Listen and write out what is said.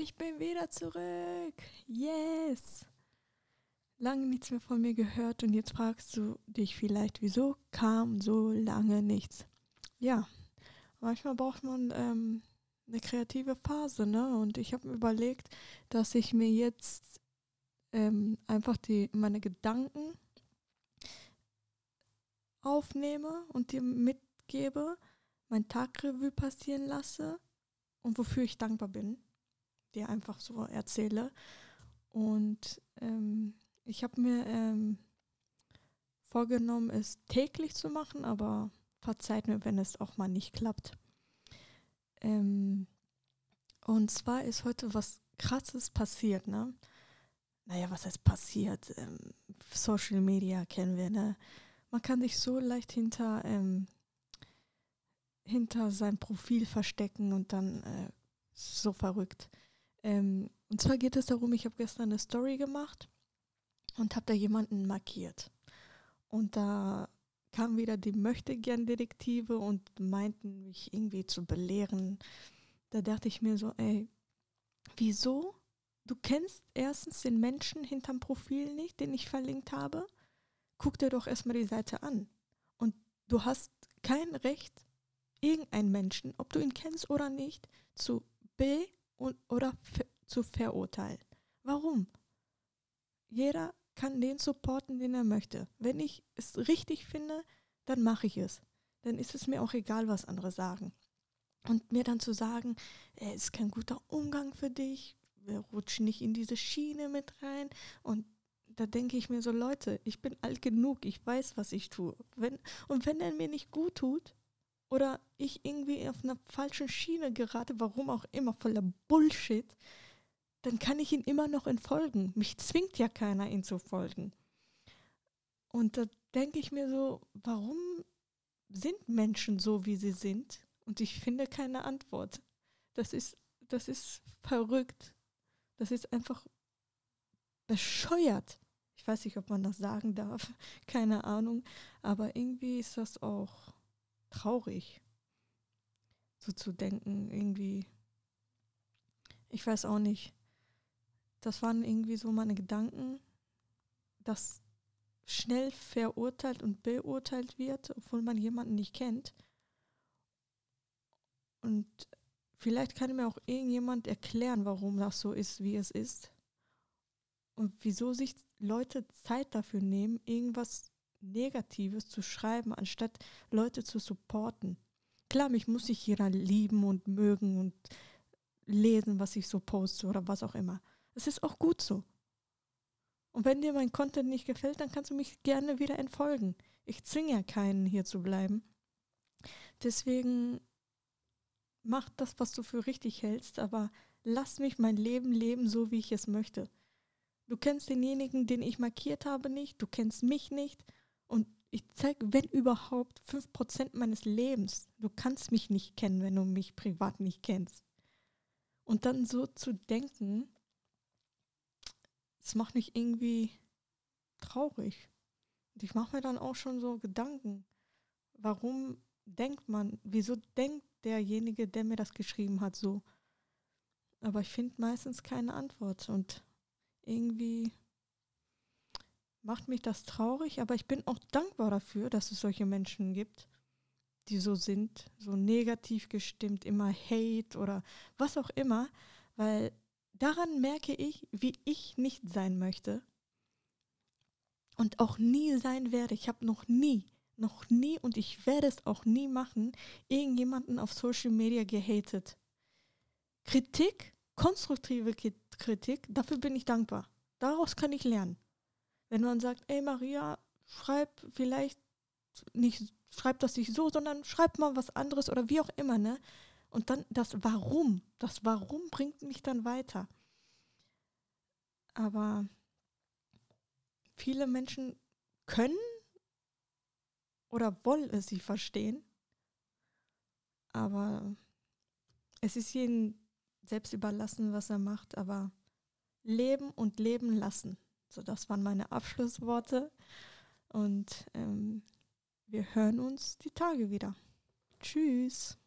Ich bin wieder zurück. Yes. Lange nichts mehr von mir gehört und jetzt fragst du dich vielleicht, wieso kam so lange nichts? Ja, manchmal braucht man ähm, eine kreative Phase, ne? Und ich habe mir überlegt, dass ich mir jetzt ähm, einfach die, meine Gedanken aufnehme und dir mitgebe, mein Tagrevue passieren lasse und wofür ich dankbar bin, dir einfach so erzähle. Und ähm, ich habe mir ähm, vorgenommen, es täglich zu machen, aber verzeiht mir, wenn es auch mal nicht klappt. Ähm, und zwar ist heute was Krasses passiert, ne? Naja, was ist passiert? Ähm, Social Media kennen wir, ne? Man kann sich so leicht hinter, ähm, hinter sein Profil verstecken und dann äh, so verrückt. Ähm, und zwar geht es darum, ich habe gestern eine Story gemacht und habe da jemanden markiert. Und da kamen wieder die Möchtegern-Detektive und meinten, mich irgendwie zu belehren. Da dachte ich mir so, ey, wieso? Du kennst erstens den Menschen hinterm Profil nicht, den ich verlinkt habe. Guck dir doch erstmal die Seite an. Und du hast kein Recht, irgendeinen Menschen, ob du ihn kennst oder nicht, zu be- und, oder zu verurteilen. Warum? Jeder kann den supporten, den er möchte. Wenn ich es richtig finde, dann mache ich es. Dann ist es mir auch egal, was andere sagen. Und mir dann zu sagen, es ist kein guter Umgang für dich, wir rutschen nicht in diese Schiene mit rein. Und da denke ich mir so, Leute, ich bin alt genug, ich weiß, was ich tue. Wenn, und wenn er mir nicht gut tut oder ich irgendwie auf einer falschen Schiene gerate, warum auch immer, voller Bullshit, dann kann ich ihn immer noch entfolgen. Mich zwingt ja keiner, ihn zu folgen. Und da denke ich mir so, warum sind Menschen so, wie sie sind? Und ich finde keine Antwort. Das ist, das ist verrückt. Das ist einfach bescheuert. Ich weiß nicht, ob man das sagen darf. Keine Ahnung. Aber irgendwie ist das auch traurig, so zu denken. Irgendwie. Ich weiß auch nicht das waren irgendwie so meine Gedanken, dass schnell verurteilt und beurteilt wird, obwohl man jemanden nicht kennt. Und vielleicht kann mir auch irgendjemand erklären, warum das so ist, wie es ist. Und wieso sich Leute Zeit dafür nehmen, irgendwas Negatives zu schreiben, anstatt Leute zu supporten. Klar, mich muss sich jeder lieben und mögen und lesen, was ich so poste oder was auch immer. Es ist auch gut so. Und wenn dir mein Content nicht gefällt, dann kannst du mich gerne wieder entfolgen. Ich zwinge ja keinen hier zu bleiben. Deswegen mach das, was du für richtig hältst, aber lass mich mein Leben leben, so wie ich es möchte. Du kennst denjenigen, den ich markiert habe, nicht, du kennst mich nicht und ich zeige, wenn überhaupt, 5% meines Lebens. Du kannst mich nicht kennen, wenn du mich privat nicht kennst. Und dann so zu denken, das macht mich irgendwie traurig. Und ich mache mir dann auch schon so Gedanken. Warum denkt man, wieso denkt derjenige, der mir das geschrieben hat, so? Aber ich finde meistens keine Antwort und irgendwie macht mich das traurig, aber ich bin auch dankbar dafür, dass es solche Menschen gibt, die so sind, so negativ gestimmt, immer Hate oder was auch immer, weil daran merke ich, wie ich nicht sein möchte und auch nie sein werde. Ich habe noch nie, noch nie und ich werde es auch nie machen, irgendjemanden auf Social Media gehatet. Kritik, konstruktive Kritik, dafür bin ich dankbar. Daraus kann ich lernen. Wenn man sagt, ey Maria, schreib vielleicht nicht, schreib das nicht so, sondern schreib mal was anderes oder wie auch immer, ne? Und dann das Warum, das Warum bringt mich dann weiter. Aber viele Menschen können oder wollen es sie verstehen. Aber es ist jedem selbst überlassen, was er macht. Aber leben und leben lassen. So, das waren meine Abschlussworte. Und ähm, wir hören uns die Tage wieder. Tschüss.